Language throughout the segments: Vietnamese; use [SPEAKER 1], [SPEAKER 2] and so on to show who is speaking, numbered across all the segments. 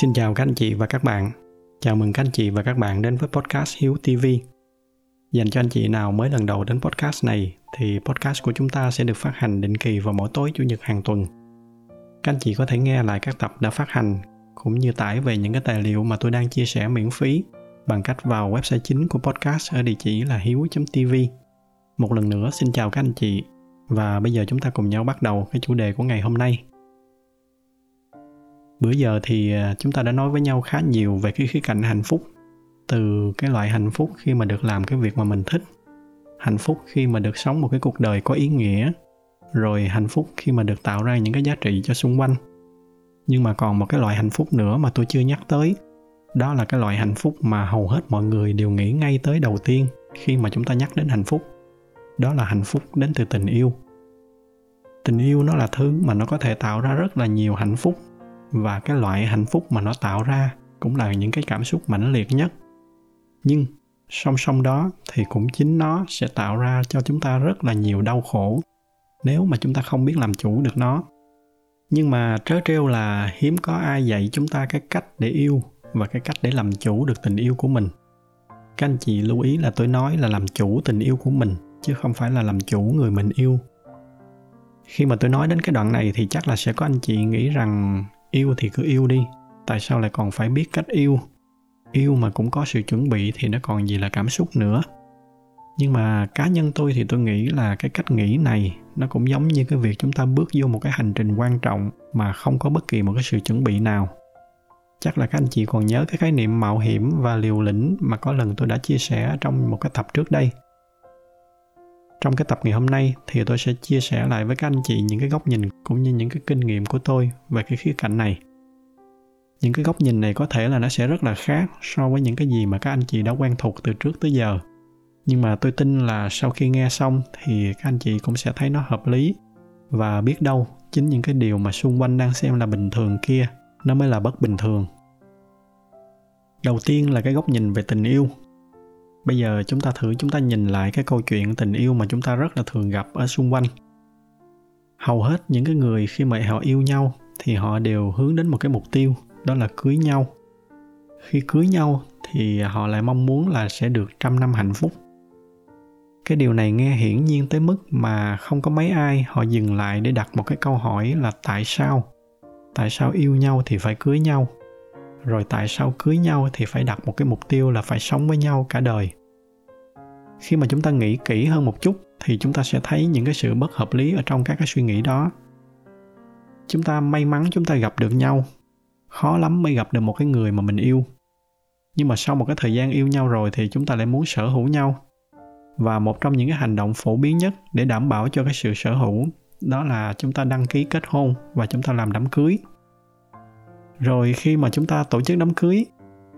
[SPEAKER 1] Xin chào các anh chị và các bạn. Chào mừng các anh chị và các bạn đến với podcast Hiếu TV. Dành cho anh chị nào mới lần đầu đến podcast này, thì podcast của chúng ta sẽ được phát hành định kỳ vào mỗi tối chủ nhật hàng tuần. Các anh chị có thể nghe lại các tập đã phát hành, cũng như tải về những cái tài liệu mà tôi đang chia sẻ miễn phí bằng cách vào website chính của podcast ở địa chỉ là hiếu.tv. Một lần nữa, xin chào các anh chị và bây giờ chúng ta cùng nhau bắt đầu cái chủ đề của ngày hôm nay bữa giờ thì à, chúng ta đã nói với nhau khá nhiều về cái khía cạnh hạnh phúc. Từ cái loại hạnh phúc khi mà được làm cái việc mà mình thích, hạnh phúc khi mà được sống một cái cuộc đời có ý nghĩa, rồi hạnh phúc khi mà được tạo ra những cái giá trị cho xung quanh. Nhưng mà còn một cái loại hạnh phúc nữa mà tôi chưa nhắc tới, đó là cái loại hạnh phúc mà hầu hết mọi người đều nghĩ ngay tới đầu tiên khi mà chúng ta nhắc đến hạnh phúc. Đó là hạnh phúc đến từ tình yêu. Tình yêu nó là thứ mà nó có thể tạo ra rất là nhiều hạnh phúc và cái loại hạnh phúc mà nó tạo ra cũng là những cái cảm xúc mãnh liệt nhất. Nhưng song song đó thì cũng chính nó sẽ tạo ra cho chúng ta rất là nhiều đau khổ nếu mà chúng ta không biết làm chủ được nó. Nhưng mà trớ trêu là hiếm có ai dạy chúng ta cái cách để yêu và cái cách để làm chủ được tình yêu của mình. Các anh chị lưu ý là tôi nói là làm chủ tình yêu của mình, chứ không phải là làm chủ người mình yêu. Khi mà tôi nói đến cái đoạn này thì chắc là sẽ có anh chị nghĩ rằng yêu thì cứ yêu đi. Tại sao lại còn phải biết cách yêu? Yêu mà cũng có sự chuẩn bị thì nó còn gì là cảm xúc nữa. Nhưng mà cá nhân tôi thì tôi nghĩ là cái cách nghĩ này nó cũng giống như cái việc chúng ta bước vô một cái hành trình quan trọng mà không có bất kỳ một cái sự chuẩn bị nào. Chắc là các anh chị còn nhớ cái khái niệm mạo hiểm và liều lĩnh mà có lần tôi đã chia sẻ trong một cái tập trước đây trong cái tập ngày hôm nay thì tôi sẽ chia sẻ lại với các anh chị những cái góc nhìn cũng như những cái kinh nghiệm của tôi về cái khía cạnh này. Những cái góc nhìn này có thể là nó sẽ rất là khác so với những cái gì mà các anh chị đã quen thuộc từ trước tới giờ. Nhưng mà tôi tin là sau khi nghe xong thì các anh chị cũng sẽ thấy nó hợp lý. Và biết đâu, chính những cái điều mà xung quanh đang xem là bình thường kia, nó mới là bất bình thường. Đầu tiên là cái góc nhìn về tình yêu bây giờ chúng ta thử, chúng ta nhìn lại cái câu chuyện tình yêu mà chúng ta rất là thường gặp ở xung quanh. Hầu hết những cái người khi mà họ yêu nhau thì họ đều hướng đến một cái mục tiêu, đó là cưới nhau. Khi cưới nhau thì họ lại mong muốn là sẽ được trăm năm hạnh phúc. Cái điều này nghe hiển nhiên tới mức mà không có mấy ai họ dừng lại để đặt một cái câu hỏi là tại sao? Tại sao yêu nhau thì phải cưới nhau? Rồi tại sao cưới nhau thì phải đặt một cái mục tiêu là phải sống với nhau cả đời? Khi mà chúng ta nghĩ kỹ hơn một chút, thì chúng ta sẽ thấy những cái sự bất hợp lý ở trong các cái suy nghĩ đó. Chúng ta may mắn chúng ta gặp được nhau. Khó lắm mới gặp được một cái người mà mình yêu. Nhưng mà sau một cái thời gian yêu nhau rồi thì chúng ta lại muốn sở hữu nhau. Và một trong những cái hành động phổ biến nhất để đảm bảo cho cái sự sở hữu, đó là chúng ta đăng ký kết hôn và chúng ta làm đám cưới. Rồi khi mà chúng ta tổ chức đám cưới,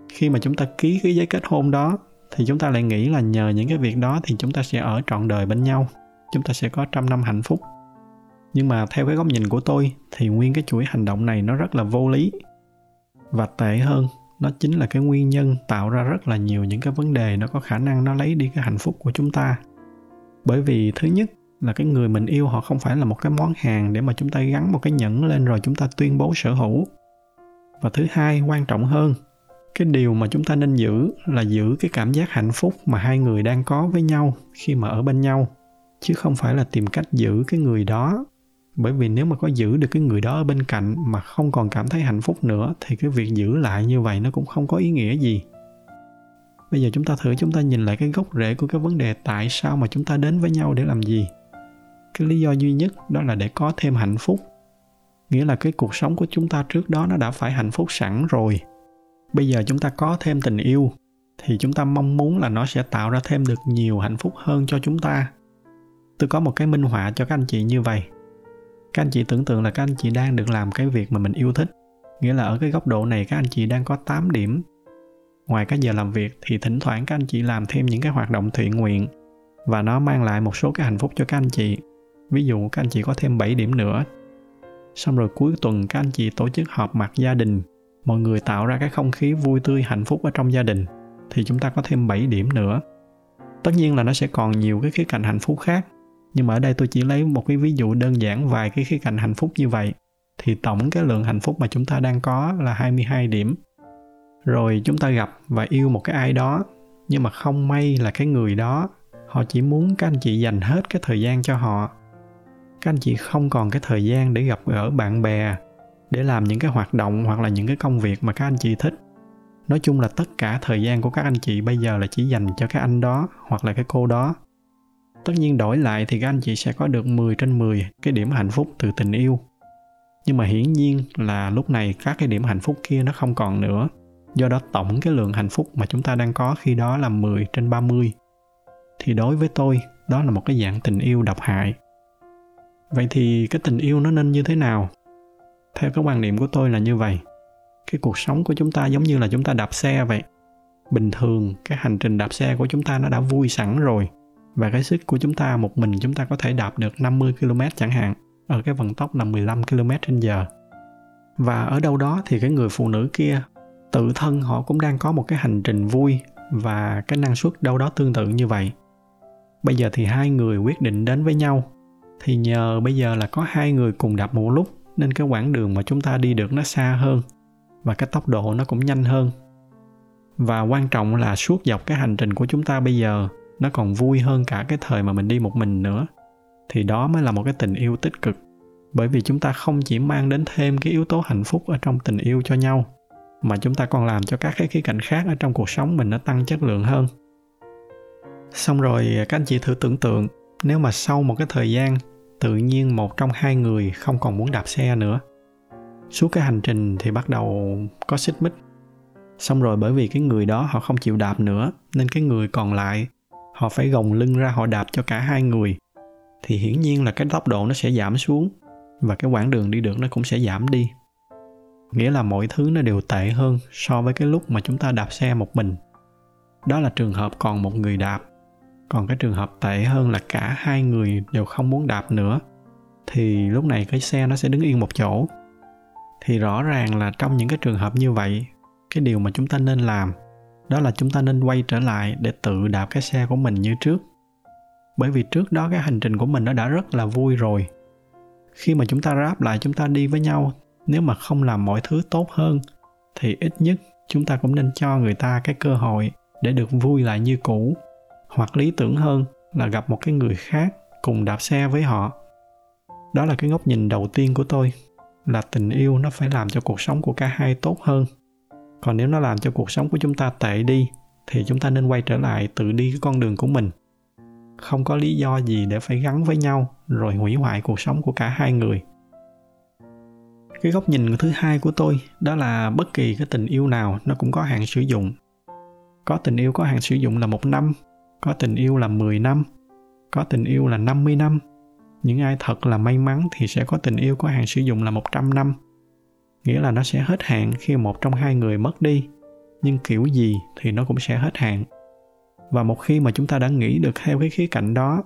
[SPEAKER 1] khi mà chúng ta ký cái giấy kết hôn đó thì chúng ta lại nghĩ là nhờ những cái việc đó thì chúng ta sẽ ở trọn đời bên nhau, chúng ta sẽ có trăm năm hạnh phúc. Nhưng mà theo cái góc nhìn của tôi thì nguyên cái chuỗi hành động này nó rất là vô lý. Và tệ hơn, nó chính là cái nguyên nhân tạo ra rất là nhiều những cái vấn đề nó có khả năng nó lấy đi cái hạnh phúc của chúng ta. Bởi vì thứ nhất là cái người mình yêu họ không phải là một cái món hàng để mà chúng ta gắn một cái nhẫn lên rồi chúng ta tuyên bố sở hữu. Và thứ hai, quan trọng hơn cái điều mà chúng ta nên giữ là giữ cái cảm giác hạnh phúc mà hai người đang có với nhau khi mà ở bên nhau, chứ không phải là tìm cách giữ cái người đó. Bởi vì nếu mà có giữ được cái người đó ở bên cạnh mà không còn cảm thấy hạnh phúc nữa, thì cái việc giữ lại như vậy nó cũng không có ý nghĩa gì. Bây giờ chúng ta thử chúng ta nhìn lại cái gốc rễ của cái vấn đề tại sao mà chúng ta đến với nhau để làm gì. Cái lý do duy nhất đó là để có thêm hạnh phúc. Nghĩa là cái cuộc sống của chúng ta trước đó nó đã phải hạnh phúc sẵn rồi bây giờ chúng ta có thêm tình yêu, thì chúng ta mong muốn là nó sẽ tạo ra thêm được nhiều hạnh phúc hơn cho chúng ta. Tôi có một cái minh họa cho các anh chị như vậy. Các anh chị tưởng tượng là các anh chị đang được làm cái việc mà mình yêu thích. Nghĩa là ở cái góc độ này các anh chị đang có 8 điểm. Ngoài các giờ làm việc thì thỉnh thoảng các anh chị làm thêm những cái hoạt động thiện nguyện và nó mang lại một số cái hạnh phúc cho các anh chị. Ví dụ các anh chị có thêm 7 điểm nữa. Xong rồi cuối tuần các anh chị tổ chức họp mặt gia đình mọi người tạo ra cái không khí vui tươi hạnh phúc ở trong gia đình thì chúng ta có thêm 7 điểm nữa. Tất nhiên là nó sẽ còn nhiều cái khía cạnh hạnh phúc khác, nhưng mà ở đây tôi chỉ lấy một cái ví dụ đơn giản vài cái khía cạnh hạnh phúc như vậy thì tổng cái lượng hạnh phúc mà chúng ta đang có là 22 điểm. Rồi chúng ta gặp và yêu một cái ai đó, nhưng mà không may là cái người đó họ chỉ muốn các anh chị dành hết cái thời gian cho họ. Các anh chị không còn cái thời gian để gặp gỡ bạn bè, để làm những cái hoạt động hoặc là những cái công việc mà các anh chị thích. Nói chung là tất cả thời gian của các anh chị bây giờ là chỉ dành cho cái anh đó hoặc là cái cô đó. Tất nhiên đổi lại thì các anh chị sẽ có được 10 trên 10 cái điểm hạnh phúc từ tình yêu. Nhưng mà hiển nhiên là lúc này các cái điểm hạnh phúc kia nó không còn nữa. Do đó tổng cái lượng hạnh phúc mà chúng ta đang có khi đó là 10 trên 30 thì đối với tôi, đó là một cái dạng tình yêu độc hại. Vậy thì cái tình yêu nó nên như thế nào? Theo cái quan niệm của tôi là như vậy. Cái cuộc sống của chúng ta giống như là chúng ta đạp xe vậy. Bình thường, cái hành trình đạp xe của chúng ta nó đã vui sẵn rồi. Và cái sức của chúng ta, một mình chúng ta có thể đạp được 50 km chẳng hạn. Ở cái vận tốc là 15 km trên giờ. Và ở đâu đó thì cái người phụ nữ kia, tự thân họ cũng đang có một cái hành trình vui và cái năng suất đâu đó tương tự như vậy. Bây giờ thì hai người quyết định đến với nhau. Thì nhờ bây giờ là có hai người cùng đạp một lúc nên cái quãng đường mà chúng ta đi được nó xa hơn và cái tốc độ nó cũng nhanh hơn. Và quan trọng là suốt dọc cái hành trình của chúng ta bây giờ, nó còn vui hơn cả cái thời mà mình đi một mình nữa. Thì đó mới là một cái tình yêu tích cực. Bởi vì chúng ta không chỉ mang đến thêm cái yếu tố hạnh phúc ở trong tình yêu cho nhau, mà chúng ta còn làm cho các cái khía cạnh khác ở trong cuộc sống mình nó tăng chất lượng hơn. Xong rồi, các anh chị thử tưởng tượng, nếu mà sau một cái thời gian tự nhiên một trong hai người không còn muốn đạp xe nữa. Suốt cái hành trình thì bắt đầu có xích mích. Xong rồi bởi vì cái người đó họ không chịu đạp nữa, nên cái người còn lại, họ phải gồng lưng ra họ đạp cho cả hai người. Thì hiển nhiên là cái tốc độ nó sẽ giảm xuống và cái quãng đường đi được nó cũng sẽ giảm đi. Nghĩa là mọi thứ nó đều tệ hơn so với cái lúc mà chúng ta đạp xe một mình. Đó là trường hợp còn một người đạp còn cái trường hợp tệ hơn là cả hai người đều không muốn đạp nữa, thì lúc này cái xe nó sẽ đứng yên một chỗ. Thì rõ ràng là trong những cái trường hợp như vậy, cái điều mà chúng ta nên làm, đó là chúng ta nên quay trở lại để tự đạp cái xe của mình như trước. Bởi vì trước đó cái hành trình của mình nó đã rất là vui rồi. Khi mà chúng ta ráp lại, chúng ta đi với nhau, nếu mà không làm mọi thứ tốt hơn, thì ít nhất chúng ta cũng nên cho người ta cái cơ hội để được vui lại như cũ hoặc lý tưởng hơn là gặp một cái người khác cùng đạp xe với họ. Đó là cái góc nhìn đầu tiên của tôi, là tình yêu nó phải làm cho cuộc sống của cả hai tốt hơn. Còn nếu nó làm cho cuộc sống của chúng ta tệ đi, thì chúng ta nên quay trở lại tự đi cái con đường của mình. Không có lý do gì để phải gắn với nhau rồi hủy hoại cuộc sống của cả hai người. Cái góc nhìn thứ hai của tôi, đó là bất kỳ cái tình yêu nào nó cũng có hạn sử dụng. Có tình yêu có hạn sử dụng là một năm có tình yêu là 10 năm có tình yêu là 50 năm những ai thật là may mắn thì sẽ có tình yêu có hạn sử dụng là 100 năm nghĩa là nó sẽ hết hạn khi một trong hai người mất đi nhưng kiểu gì thì nó cũng sẽ hết hạn và một khi mà chúng ta đã nghĩ được theo cái khía cạnh đó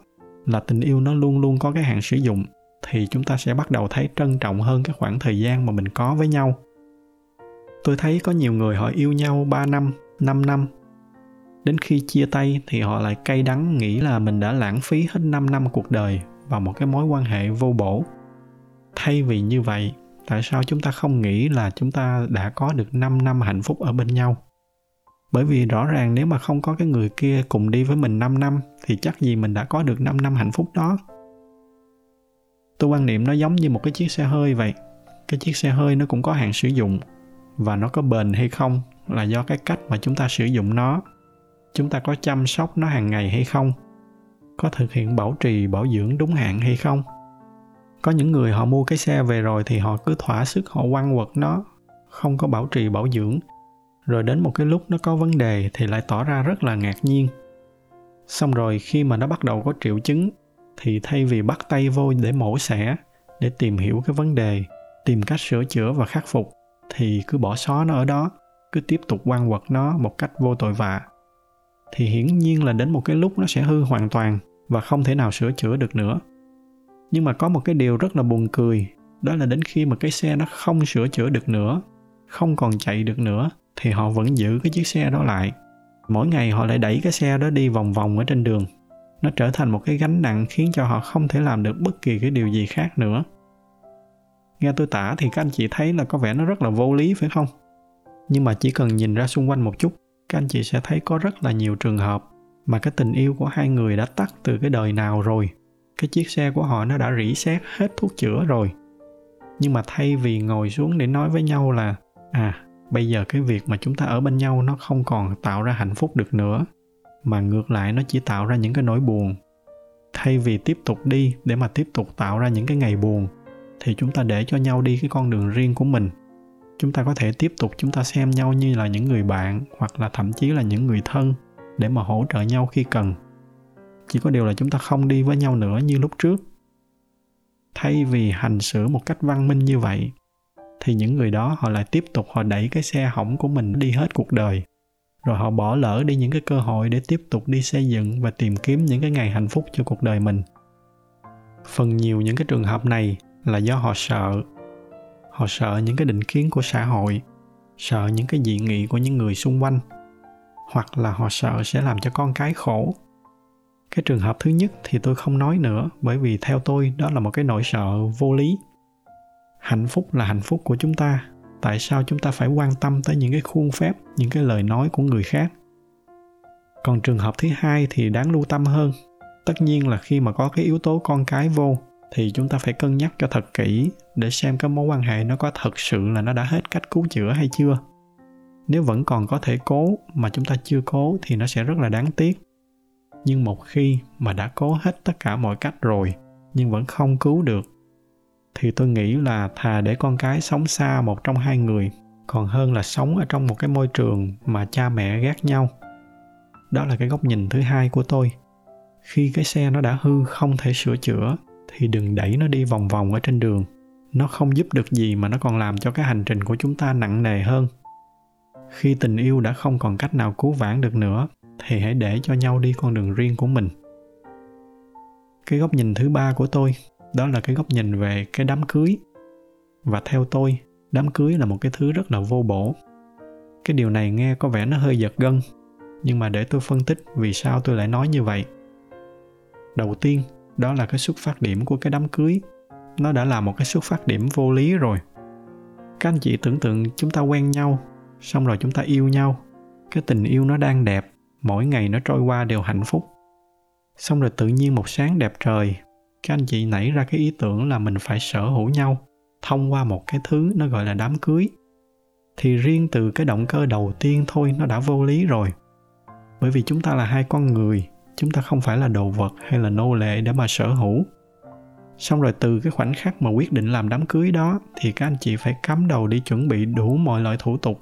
[SPEAKER 1] là tình yêu nó luôn luôn có cái hạn sử dụng thì chúng ta sẽ bắt đầu thấy trân trọng hơn cái khoảng thời gian mà mình có với nhau. Tôi thấy có nhiều người họ yêu nhau 3 năm, 5 năm. Đến khi chia tay thì họ lại cay đắng nghĩ là mình đã lãng phí hết 5 năm cuộc đời vào một cái mối quan hệ vô bổ. Thay vì như vậy, tại sao chúng ta không nghĩ là chúng ta đã có được 5 năm hạnh phúc ở bên nhau? Bởi vì rõ ràng nếu mà không có cái người kia cùng đi với mình 5 năm thì chắc gì mình đã có được 5 năm hạnh phúc đó. Tôi quan niệm nó giống như một cái chiếc xe hơi vậy. Cái chiếc xe hơi nó cũng có hạn sử dụng và nó có bền hay không là do cái cách mà chúng ta sử dụng nó. Chúng ta có chăm sóc nó hàng ngày hay không? Có thực hiện bảo trì, bảo dưỡng đúng hạn hay không? Có những người họ mua cái xe về rồi thì họ cứ thỏa sức họ quăng quật nó, không có bảo trì bảo dưỡng rồi đến một cái lúc nó có vấn đề thì lại tỏ ra rất là ngạc nhiên xong rồi khi mà nó bắt đầu có triệu chứng thì thay vì bắt tay vô để mổ xẻ để tìm hiểu cái vấn đề tìm cách sửa chữa và khắc phục thì cứ bỏ xó nó ở đó cứ tiếp tục quăng quật nó một cách vô tội vạ thì hiển nhiên là đến một cái lúc nó sẽ hư hoàn toàn và không thể nào sửa chữa được nữa. Nhưng mà có một cái điều rất là buồn cười, đó là đến khi mà cái xe nó không sửa chữa được nữa, không còn chạy được nữa, thì họ vẫn giữ cái chiếc xe đó lại. Mỗi ngày họ lại đẩy cái xe đó đi vòng vòng ở trên đường. Nó trở thành một cái gánh nặng khiến cho họ không thể làm được bất kỳ cái điều gì khác nữa. Nghe tôi tả thì các anh chị thấy là có vẻ nó rất là vô lý, phải không? Nhưng mà chỉ cần nhìn ra xung quanh một chút các anh chị sẽ thấy có rất là nhiều trường hợp mà cái tình yêu của hai người đã tắt từ cái đời nào rồi. Cái chiếc xe của họ nó đã rỉ sét hết thuốc chữa rồi. Nhưng mà thay vì ngồi xuống để nói với nhau là à bây giờ cái việc mà chúng ta ở bên nhau nó không còn tạo ra hạnh phúc được nữa. Mà ngược lại nó chỉ tạo ra những cái nỗi buồn. Thay vì tiếp tục đi để mà tiếp tục tạo ra những cái ngày buồn, thì chúng ta để cho nhau đi cái con đường riêng của mình chúng ta có thể tiếp tục chúng ta xem nhau như là những người bạn hoặc là thậm chí là những người thân để mà hỗ trợ nhau khi cần. Chỉ có điều là chúng ta không đi với nhau nữa như lúc trước. Thay vì hành xử một cách văn minh như vậy, thì những người đó họ lại tiếp tục họ đẩy cái xe hỏng của mình đi hết cuộc đời. Rồi họ bỏ lỡ đi những cái cơ hội để tiếp tục đi xây dựng và tìm kiếm những cái ngày hạnh phúc cho cuộc đời mình. Phần nhiều những cái trường hợp này là do họ sợ họ sợ những cái định kiến của xã hội, sợ những cái dị nghị của những người xung quanh, hoặc là họ sợ sẽ làm cho con cái khổ. Cái trường hợp thứ nhất thì tôi không nói nữa, bởi vì theo tôi đó là một cái nỗi sợ vô lý. Hạnh phúc là hạnh phúc của chúng ta, tại sao chúng ta phải quan tâm tới những cái khuôn phép, những cái lời nói của người khác? Còn trường hợp thứ hai thì đáng lưu tâm hơn, tất nhiên là khi mà có cái yếu tố con cái vô thì chúng ta phải cân nhắc cho thật kỹ để xem cái mối quan hệ nó có thật sự là nó đã hết cách cứu chữa hay chưa. Nếu vẫn còn có thể cố mà chúng ta chưa cố thì nó sẽ rất là đáng tiếc. Nhưng một khi mà đã cố hết tất cả mọi cách rồi nhưng vẫn không cứu được, thì tôi nghĩ là thà để con cái sống xa một trong hai người, còn hơn là sống ở trong một cái môi trường mà cha mẹ ghét nhau. Đó là cái góc nhìn thứ hai của tôi. Khi cái xe nó đã hư không thể sửa chữa thì đừng đẩy nó đi vòng vòng ở trên đường. Nó không giúp được gì mà nó còn làm cho cái hành trình của chúng ta nặng nề hơn. Khi tình yêu đã không còn cách nào cứu vãn được nữa, thì hãy để cho nhau đi con đường riêng của mình. Cái góc nhìn thứ ba của tôi, đó là cái góc nhìn về cái đám cưới. Và theo tôi, đám cưới là một cái thứ rất là vô bổ. Cái điều này nghe có vẻ nó hơi giật gân, nhưng mà để tôi phân tích vì sao tôi lại nói như vậy. Đầu tiên đó là cái xuất phát điểm của cái đám cưới. Nó đã là một cái xuất phát điểm vô lý rồi. Các anh chị tưởng tượng chúng ta quen nhau, xong rồi chúng ta yêu nhau. Cái tình yêu nó đang đẹp, mỗi ngày nó trôi qua đều hạnh phúc. Xong rồi tự nhiên một sáng đẹp trời, các anh chị nảy ra cái ý tưởng là mình phải sở hữu nhau, thông qua một cái thứ nó gọi là đám cưới. Thì riêng từ cái động cơ đầu tiên thôi nó đã vô lý rồi. Bởi vì chúng ta là hai con người chúng ta không phải là đồ vật hay là nô lệ để mà sở hữu. Xong rồi từ cái khoảnh khắc mà quyết định làm đám cưới đó, thì các anh chị phải cắm đầu đi chuẩn bị đủ mọi loại thủ tục.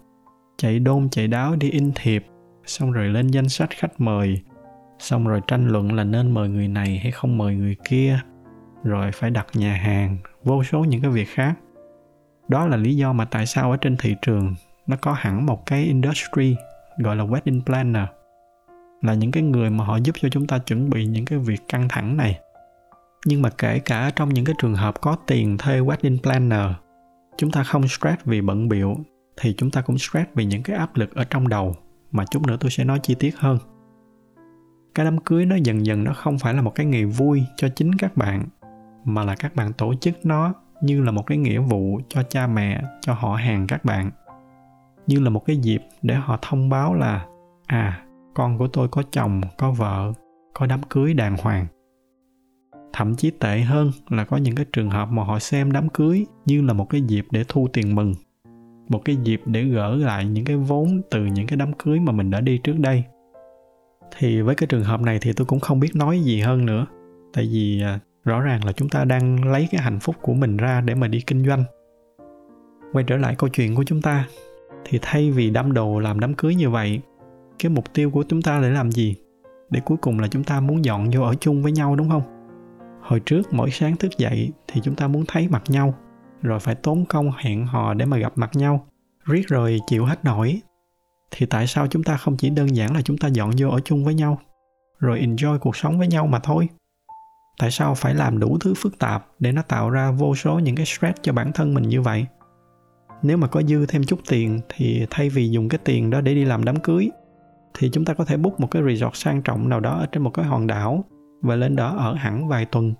[SPEAKER 1] Chạy đôn, chạy đáo, đi in thiệp. Xong rồi lên danh sách khách mời. Xong rồi tranh luận là nên mời người này hay không mời người kia. Rồi phải đặt nhà hàng, vô số những cái việc khác. Đó là lý do mà tại sao ở trên thị trường nó có hẳn một cái industry gọi là wedding planner là những cái người mà họ giúp cho chúng ta chuẩn bị những cái việc căng thẳng này. Nhưng mà kể cả trong những cái trường hợp có tiền thuê wedding planner, chúng ta không stress vì bận biệu thì chúng ta cũng stress vì những cái áp lực ở trong đầu. Mà chút nữa tôi sẽ nói chi tiết hơn. Cái đám cưới nó dần dần nó không phải là một cái ngày vui cho chính các bạn, mà là các bạn tổ chức nó như là một cái nghĩa vụ cho cha mẹ, cho họ hàng các bạn. Như là một cái dịp để họ thông báo là à con của tôi có chồng, có vợ, có đám cưới đàng hoàng. Thậm chí tệ hơn là có những cái trường hợp mà họ xem đám cưới như là một cái dịp để thu tiền mừng, một cái dịp để gỡ lại những cái vốn từ những cái đám cưới mà mình đã đi trước đây. Thì với cái trường hợp này thì tôi cũng không biết nói gì hơn nữa, tại vì à, rõ ràng là chúng ta đang lấy cái hạnh phúc của mình ra để mà đi kinh doanh. Quay trở lại câu chuyện của chúng ta, thì thay vì đâm đồ làm đám cưới như vậy cái mục tiêu của chúng ta để làm gì? Để cuối cùng là chúng ta muốn dọn vô ở chung với nhau, đúng không? Hồi trước mỗi sáng thức dậy thì chúng ta muốn thấy mặt nhau, rồi phải tốn công hẹn hò để mà gặp mặt nhau, riết rồi chịu hết nổi. Thì tại sao chúng ta không chỉ đơn giản là chúng ta dọn vô ở chung với nhau, rồi enjoy cuộc sống với nhau mà thôi? Tại sao phải làm đủ thứ phức tạp để nó tạo ra vô số những cái stress cho bản thân mình như vậy? Nếu mà có dư thêm chút tiền thì thay vì dùng cái tiền đó để đi làm đám cưới thì chúng ta có thể book một cái resort sang trọng nào đó ở trên một cái hòn đảo và lên đó ở hẳn vài tuần,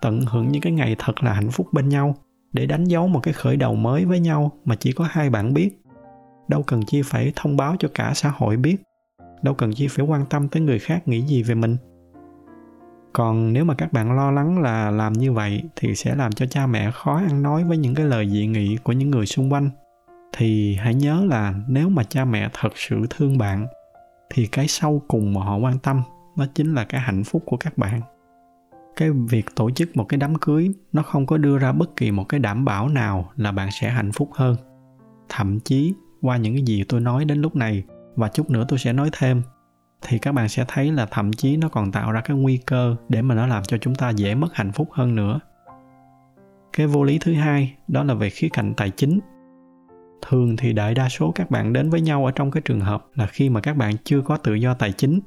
[SPEAKER 1] tận hưởng những cái ngày thật là hạnh phúc bên nhau, để đánh dấu một cái khởi đầu mới với nhau mà chỉ có hai bạn biết. Đâu cần chi phải thông báo cho cả xã hội biết, đâu cần chi phải quan tâm tới người khác nghĩ gì về mình. Còn nếu mà các bạn lo lắng là làm như vậy thì sẽ làm cho cha mẹ khó ăn nói với những cái lời dị nghị của những người xung quanh. Thì hãy nhớ là nếu mà cha mẹ thật sự thương bạn thì cái sau cùng mà họ quan tâm nó chính là cái hạnh phúc của các bạn. Cái việc tổ chức một cái đám cưới, nó không có đưa ra bất kỳ một cái đảm bảo nào là bạn sẽ hạnh phúc hơn. Thậm chí, qua những cái gì tôi nói đến lúc này, và chút nữa tôi sẽ nói thêm, thì các bạn sẽ thấy là thậm chí nó còn tạo ra cái nguy cơ để mà nó làm cho chúng ta dễ mất hạnh phúc hơn nữa. Cái vô lý thứ hai, đó là về khía cạnh tài chính thường thì đại đa số các bạn đến với nhau ở trong cái trường hợp là khi mà các bạn chưa có tự do tài chính.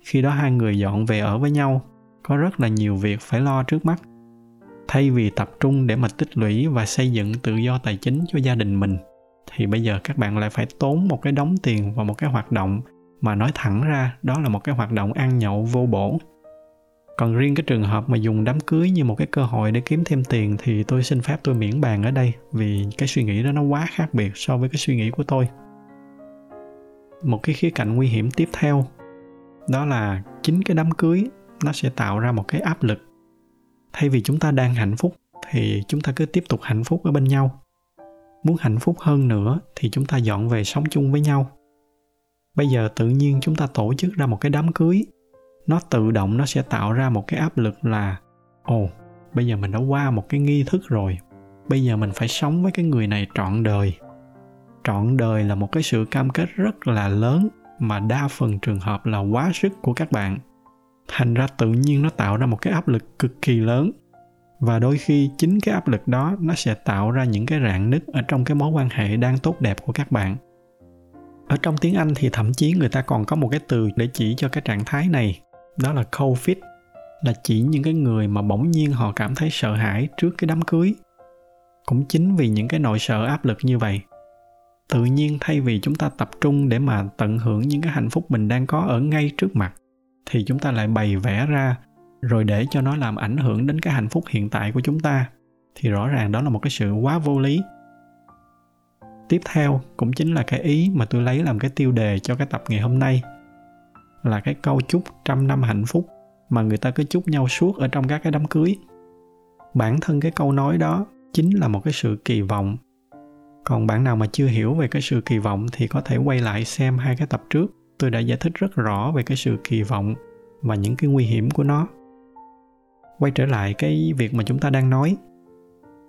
[SPEAKER 1] Khi đó hai người dọn về ở với nhau, có rất là nhiều việc phải lo trước mắt. Thay vì tập trung để mà tích lũy và xây dựng tự do tài chính cho gia đình mình, thì bây giờ các bạn lại phải tốn một cái đống tiền vào một cái hoạt động mà nói thẳng ra đó là một cái hoạt động ăn nhậu vô bổ còn riêng cái trường hợp mà dùng đám cưới như một cái cơ hội để kiếm thêm tiền thì tôi xin phép tôi miễn bàn ở đây vì cái suy nghĩ đó nó quá khác biệt so với cái suy nghĩ của tôi. Một cái khía cạnh nguy hiểm tiếp theo, đó là chính cái đám cưới nó sẽ tạo ra một cái áp lực. Thay vì chúng ta đang hạnh phúc thì chúng ta cứ tiếp tục hạnh phúc ở bên nhau. Muốn hạnh phúc hơn nữa thì chúng ta dọn về sống chung với nhau. Bây giờ tự nhiên chúng ta tổ chức ra một cái đám cưới nó tự động nó sẽ tạo ra một cái áp lực là, ồ, bây giờ mình đã qua một cái nghi thức rồi. Bây giờ mình phải sống với cái người này trọn đời. Trọn đời là một cái sự cam kết rất là lớn, mà đa phần trường hợp là quá sức của các bạn. Thành ra tự nhiên nó tạo ra một cái áp lực cực kỳ lớn. Và đôi khi chính cái áp lực đó nó sẽ tạo ra những cái rạn nứt ở trong cái mối quan hệ đang tốt đẹp của các bạn. Ở trong tiếng anh thì thậm chí người ta còn có một cái từ để chỉ cho cái trạng thái này đó là cold là chỉ những cái người mà bỗng nhiên họ cảm thấy sợ hãi trước cái đám cưới. Cũng chính vì những cái nỗi sợ áp lực như vậy, tự nhiên thay vì chúng ta tập trung để mà tận hưởng những cái hạnh phúc mình đang có ở ngay trước mặt, thì chúng ta lại bày vẽ ra rồi để cho nó làm ảnh hưởng đến cái hạnh phúc hiện tại của chúng ta. Thì rõ ràng đó là một cái sự quá vô lý. Tiếp theo cũng chính là cái ý mà tôi lấy làm cái tiêu đề cho cái tập ngày hôm nay là cái câu chúc trăm năm hạnh phúc mà người ta cứ chúc nhau suốt ở trong các cái đám cưới. Bản thân cái câu nói đó chính là một cái sự kỳ vọng. Còn bạn nào mà chưa hiểu về cái sự kỳ vọng thì có thể quay lại xem hai cái tập trước. Tôi đã giải thích rất rõ về cái sự kỳ vọng và những cái nguy hiểm của nó. Quay trở lại cái việc mà chúng ta đang nói.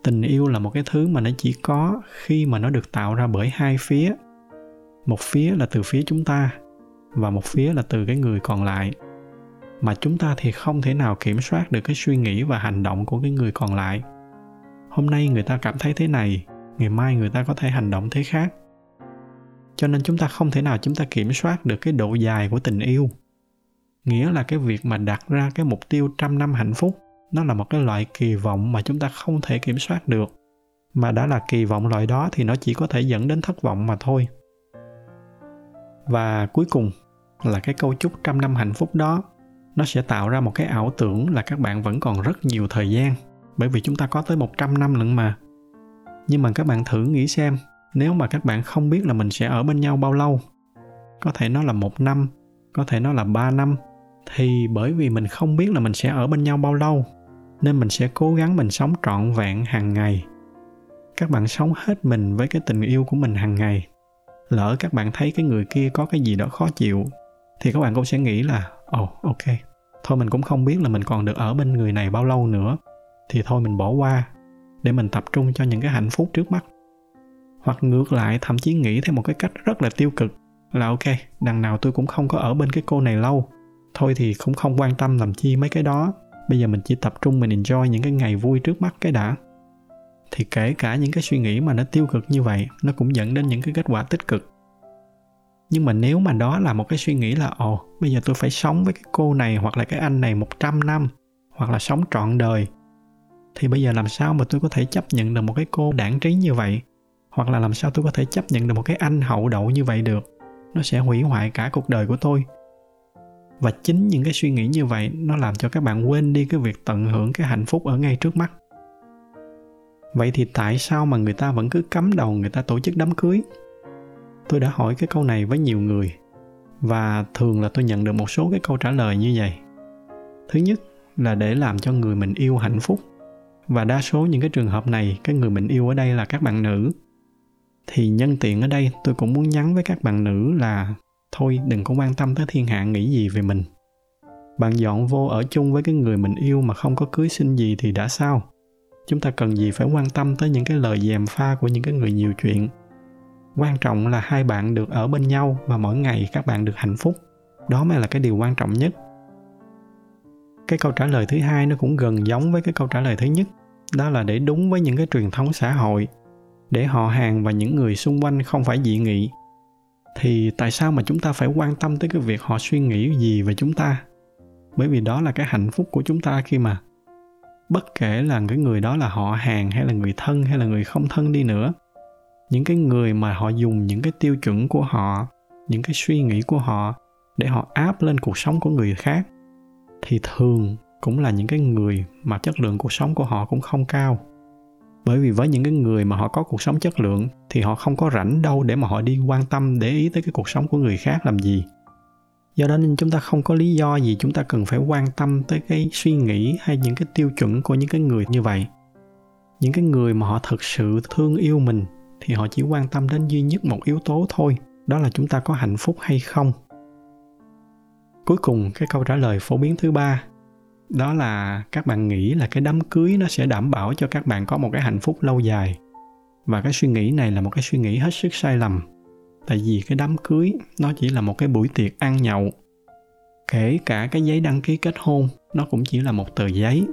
[SPEAKER 1] Tình yêu là một cái thứ mà nó chỉ có khi mà nó được tạo ra bởi hai phía. Một phía là từ phía chúng ta và một phía là từ cái người còn lại. Mà chúng ta thì không thể nào kiểm soát được cái suy nghĩ và hành động của cái người còn lại. Hôm nay người ta cảm thấy thế này, ngày mai người ta có thể hành động thế khác. Cho nên chúng ta không thể nào chúng ta kiểm soát được cái độ dài của tình yêu. Nghĩa là cái việc mà đặt ra cái mục tiêu trăm năm hạnh phúc, nó là một cái loại kỳ vọng mà chúng ta không thể kiểm soát được. Mà đã là kỳ vọng loại đó thì nó chỉ có thể dẫn đến thất vọng mà thôi. Và cuối cùng là cái câu chúc trăm năm hạnh phúc đó nó sẽ tạo ra một cái ảo tưởng là các bạn vẫn còn rất nhiều thời gian bởi vì chúng ta có tới 100 năm lận mà. Nhưng mà các bạn thử nghĩ xem, nếu mà các bạn không biết là mình sẽ ở bên nhau bao lâu, có thể nó là một năm, có thể nó là ba năm, thì bởi vì mình không biết là mình sẽ ở bên nhau bao lâu, nên mình sẽ cố gắng mình sống trọn vẹn hàng ngày. Các bạn sống hết mình với cái tình yêu của mình hàng ngày. Lỡ các bạn thấy cái người kia có cái gì đó khó chịu thì các bạn cũng sẽ nghĩ là ồ oh, ok thôi mình cũng không biết là mình còn được ở bên người này bao lâu nữa thì thôi mình bỏ qua để mình tập trung cho những cái hạnh phúc trước mắt. Hoặc ngược lại thậm chí nghĩ theo một cái cách rất là tiêu cực là ok đằng nào tôi cũng không có ở bên cái cô này lâu thôi thì cũng không quan tâm làm chi mấy cái đó bây giờ mình chỉ tập trung mình enjoy những cái ngày vui trước mắt cái đã. Thì kể cả những cái suy nghĩ mà nó tiêu cực như vậy nó cũng dẫn đến những cái kết quả tích cực nhưng mà nếu mà đó là một cái suy nghĩ là, ồ, bây giờ tôi phải sống với cái cô này hoặc là cái anh này 100 năm hoặc là sống trọn đời, thì bây giờ làm sao mà tôi có thể chấp nhận được một cái cô đảng trí như vậy? Hoặc là làm sao tôi có thể chấp nhận được một cái anh hậu đậu như vậy được? Nó sẽ hủy hoại cả cuộc đời của tôi. Và chính những cái suy nghĩ như vậy nó làm cho các bạn quên đi cái việc tận hưởng cái hạnh phúc ở ngay trước mắt. Vậy thì tại sao mà người ta vẫn cứ cắm đầu, người ta tổ chức đám cưới? Tôi đã hỏi cái câu này với nhiều người, và thường là tôi nhận được một số cái câu trả lời như vậy. Thứ nhất là để làm cho người mình yêu hạnh phúc, và đa số những cái trường hợp này, cái người mình yêu ở đây là các bạn nữ. Thì nhân tiện ở đây, tôi cũng muốn nhắn với các bạn nữ là, thôi đừng có quan tâm tới thiên hạ nghĩ gì về mình. Bạn dọn vô ở chung với cái người mình yêu mà không có cưới sinh gì thì đã sao? Chúng ta cần gì phải quan tâm tới những cái lời dèm pha của những cái người nhiều chuyện? Quan trọng là hai bạn được ở bên nhau và mỗi ngày các bạn được hạnh phúc. Đó mới là cái điều quan trọng nhất. Cái câu trả lời thứ hai nó cũng gần giống với cái câu trả lời thứ nhất. Đó là để đúng với những cái truyền thống xã hội. Để họ hàng và những người xung quanh không phải dị nghị. Thì tại sao mà chúng ta phải quan tâm tới cái việc họ suy nghĩ gì về chúng ta? Bởi vì đó là cái hạnh phúc của chúng ta khi mà bất kể là cái người đó là họ hàng hay là người thân hay là người không thân đi nữa những cái người mà họ dùng những cái tiêu chuẩn của họ, những cái suy nghĩ của họ để họ áp lên cuộc sống của người khác, thì thường cũng là những cái người mà chất lượng cuộc sống của họ cũng không cao. Bởi vì với những cái người mà họ có cuộc sống chất lượng, thì họ không có rảnh đâu để mà họ đi quan tâm, để ý tới cái cuộc sống của người khác làm gì. Do đó nên chúng ta không có lý do gì chúng ta cần phải quan tâm tới cái suy nghĩ hay những cái tiêu chuẩn của những cái người như vậy. Những cái người mà họ thực sự thương yêu mình thì họ chỉ quan tâm đến duy nhất một yếu tố thôi, đó là chúng ta có hạnh phúc hay không. Cuối cùng, cái câu trả lời phổ biến thứ ba, đó là các bạn nghĩ là cái đám cưới nó sẽ đảm bảo cho các bạn có một cái hạnh phúc lâu dài. Và cái suy nghĩ này là một cái suy nghĩ hết sức sai lầm, tại vì cái đám cưới nó chỉ là một cái buổi tiệc ăn nhậu, kể cả cái giấy đăng ký kết hôn nó cũng chỉ là một tờ giấy.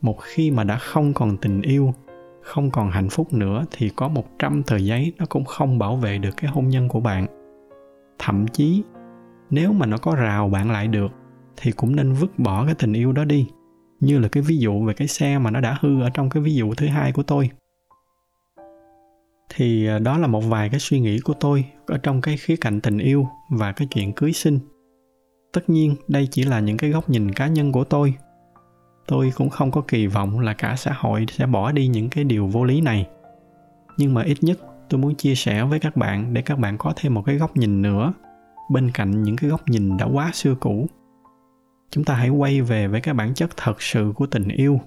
[SPEAKER 1] Một khi mà đã không còn tình yêu không còn hạnh phúc nữa thì có một trăm tờ giấy nó cũng không bảo vệ được cái hôn nhân của bạn. Thậm chí, nếu mà nó có rào bạn lại được, thì cũng nên vứt bỏ cái tình yêu đó đi. Như là cái ví dụ về cái xe mà nó đã hư ở trong cái ví dụ thứ hai của tôi. Thì à, đó là một vài cái suy nghĩ của tôi ở trong cái khía cạnh tình yêu và cái chuyện cưới sinh. Tất nhiên, đây chỉ là những cái góc nhìn cá nhân của tôi tôi cũng không có kỳ vọng là cả xã hội sẽ bỏ đi những cái điều vô lý này. Nhưng mà ít nhất tôi muốn chia sẻ với các bạn để các bạn có thêm một cái góc nhìn nữa. Bên cạnh những cái góc nhìn đã quá xưa cũ, chúng ta hãy quay về với cái bản chất thật sự của tình yêu.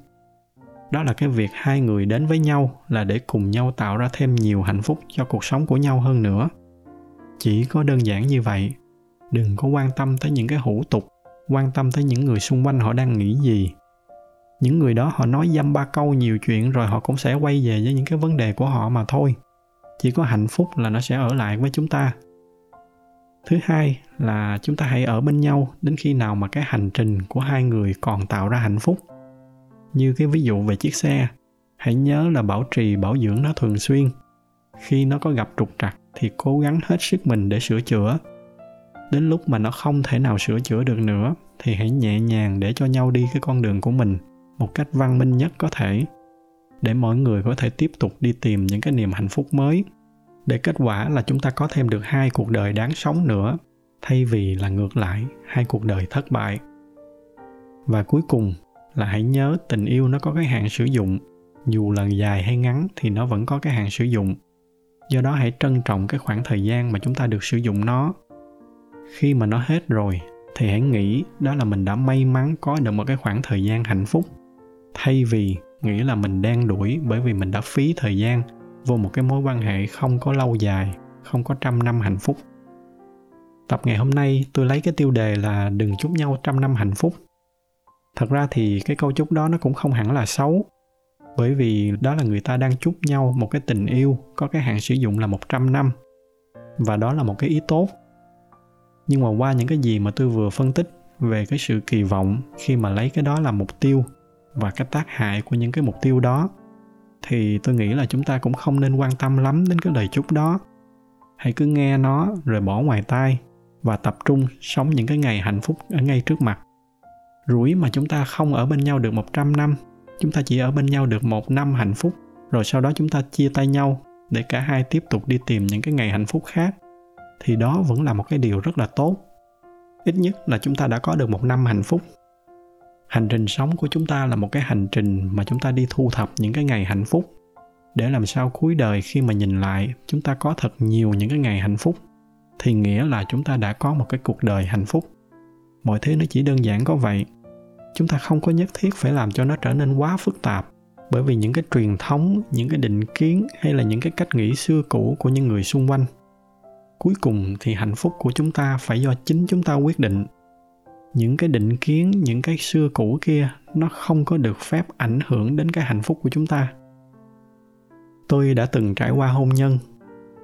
[SPEAKER 1] Đó là cái việc hai người đến với nhau là để cùng nhau tạo ra thêm nhiều hạnh phúc cho cuộc sống của nhau hơn nữa. Chỉ có đơn giản như vậy, đừng có quan tâm tới những cái hủ tục, quan tâm tới những người xung quanh họ đang nghĩ gì những người đó họ nói dăm ba câu nhiều chuyện rồi họ cũng sẽ quay về với những cái vấn đề của họ mà thôi. Chỉ có hạnh phúc là nó sẽ ở lại với chúng ta. Thứ hai là chúng ta hãy ở bên nhau đến khi nào mà cái hành trình của hai người còn tạo ra hạnh phúc. Như cái ví dụ về chiếc xe, hãy nhớ là bảo trì, bảo dưỡng nó thường xuyên. Khi nó có gặp trục trặc thì cố gắng hết sức mình để sửa chữa. Đến lúc mà nó không thể nào sửa chữa được nữa thì hãy nhẹ nhàng để cho nhau đi cái con đường của mình một cách văn minh nhất có thể, để mọi người có thể tiếp tục đi tìm những cái niềm hạnh phúc mới. Để kết quả là chúng ta có thêm được hai cuộc đời đáng sống nữa, thay vì là ngược lại, hai cuộc đời thất bại. Và cuối cùng là hãy nhớ tình yêu nó có cái hạn sử dụng. Dù là dài hay ngắn thì nó vẫn có cái hạn sử dụng. Do đó hãy trân trọng cái khoảng thời gian mà chúng ta được sử dụng nó. Khi mà nó hết rồi, thì hãy nghĩ đó là mình đã may mắn có được một cái khoảng thời gian hạnh phúc thay vì nghĩ là mình đang đuổi bởi vì mình đã phí thời gian vô một cái mối quan hệ không có lâu dài, không có trăm năm hạnh phúc. Tập ngày hôm nay tôi lấy cái tiêu đề là đừng chúc nhau trăm năm hạnh phúc thật ra thì cái câu chúc đó nó cũng không hẳn là xấu, bởi vì đó là người ta đang chúc nhau một cái tình yêu có cái hạn sử dụng là 100 năm, và đó là một cái ý tốt. Nhưng mà qua những cái gì mà tôi vừa phân tích về cái sự kỳ vọng khi mà lấy cái đó là mục tiêu và cái tác hại của những cái mục tiêu đó, thì tôi nghĩ là chúng ta cũng không nên quan tâm lắm đến cái lời chúc đó. Hãy cứ nghe nó rồi bỏ ngoài tai và tập trung sống những cái ngày hạnh phúc ở ngay trước mặt. Rủi mà chúng ta không ở bên nhau được 100 năm, chúng ta chỉ ở bên nhau được một năm hạnh phúc, rồi sau đó chúng ta chia tay nhau để cả hai tiếp tục đi tìm những cái ngày hạnh phúc khác, thì đó vẫn là một cái điều rất là tốt. Ít nhất là chúng ta đã có được một năm hạnh phúc hành trình sống của chúng ta là một cái hành trình mà chúng ta đi thu thập những cái ngày hạnh phúc. Để làm sao cuối đời khi mà nhìn lại, chúng ta có thật nhiều những cái ngày hạnh phúc, thì nghĩa là chúng ta đã có một cái cuộc đời hạnh phúc. Mọi thứ nó chỉ đơn giản có vậy. Chúng ta không có nhất thiết phải làm cho nó trở nên quá phức tạp, bởi vì những cái truyền thống, những cái định kiến hay là những cái cách nghĩ xưa cũ của những người xung quanh, cuối cùng thì hạnh phúc của chúng ta phải do chính chúng ta quyết định những cái định kiến, những cái xưa cũ kia, nó không có được phép ảnh hưởng đến cái hạnh phúc của chúng ta. Tôi đã từng trải qua hôn nhân.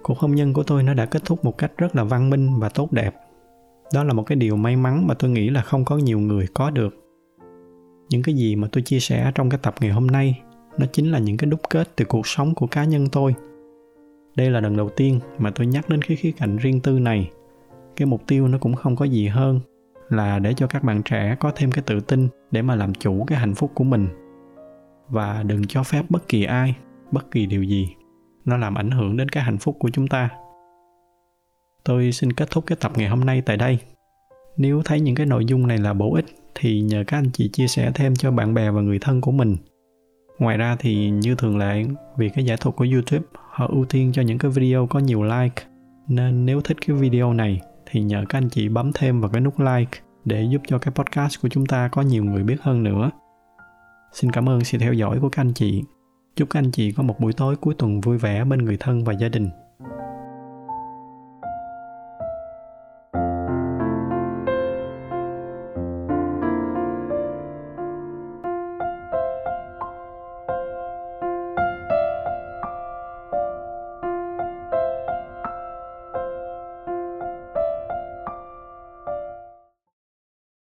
[SPEAKER 1] Cuộc hôn nhân của tôi nó đã kết thúc một cách rất là văn minh và tốt đẹp. Đó là một cái điều may mắn mà tôi nghĩ là không có nhiều người có được. Những cái gì mà tôi chia sẻ trong cái tập ngày hôm nay, nó chính là những cái đúc kết từ cuộc sống của cá nhân tôi. Đây là lần đầu tiên mà tôi nhắc đến cái khía cạnh riêng tư này. Cái mục tiêu nó cũng không có gì hơn là để cho các bạn trẻ có thêm cái tự tin để mà làm chủ cái hạnh phúc của mình. Và đừng cho phép bất kỳ ai, bất kỳ điều gì, nó làm ảnh hưởng đến cái hạnh phúc của chúng ta. Tôi xin kết thúc cái tập ngày hôm nay tại đây. Nếu thấy những cái nội dung này là bổ ích, thì nhờ các anh chị chia sẻ thêm cho bạn bè và người thân của mình. Ngoài ra thì như thường lệ, vì cái giải thuật của youtube, họ ưu tiên cho những cái video có nhiều like. Nên nếu thích cái video này thì nhờ các anh chị bấm thêm vào cái nút like để giúp cho cái podcast của chúng ta có nhiều người biết hơn nữa. Xin cảm ơn sự theo dõi của các anh chị. Chúc các anh chị có một buổi tối cuối tuần vui vẻ bên người thân và gia đình.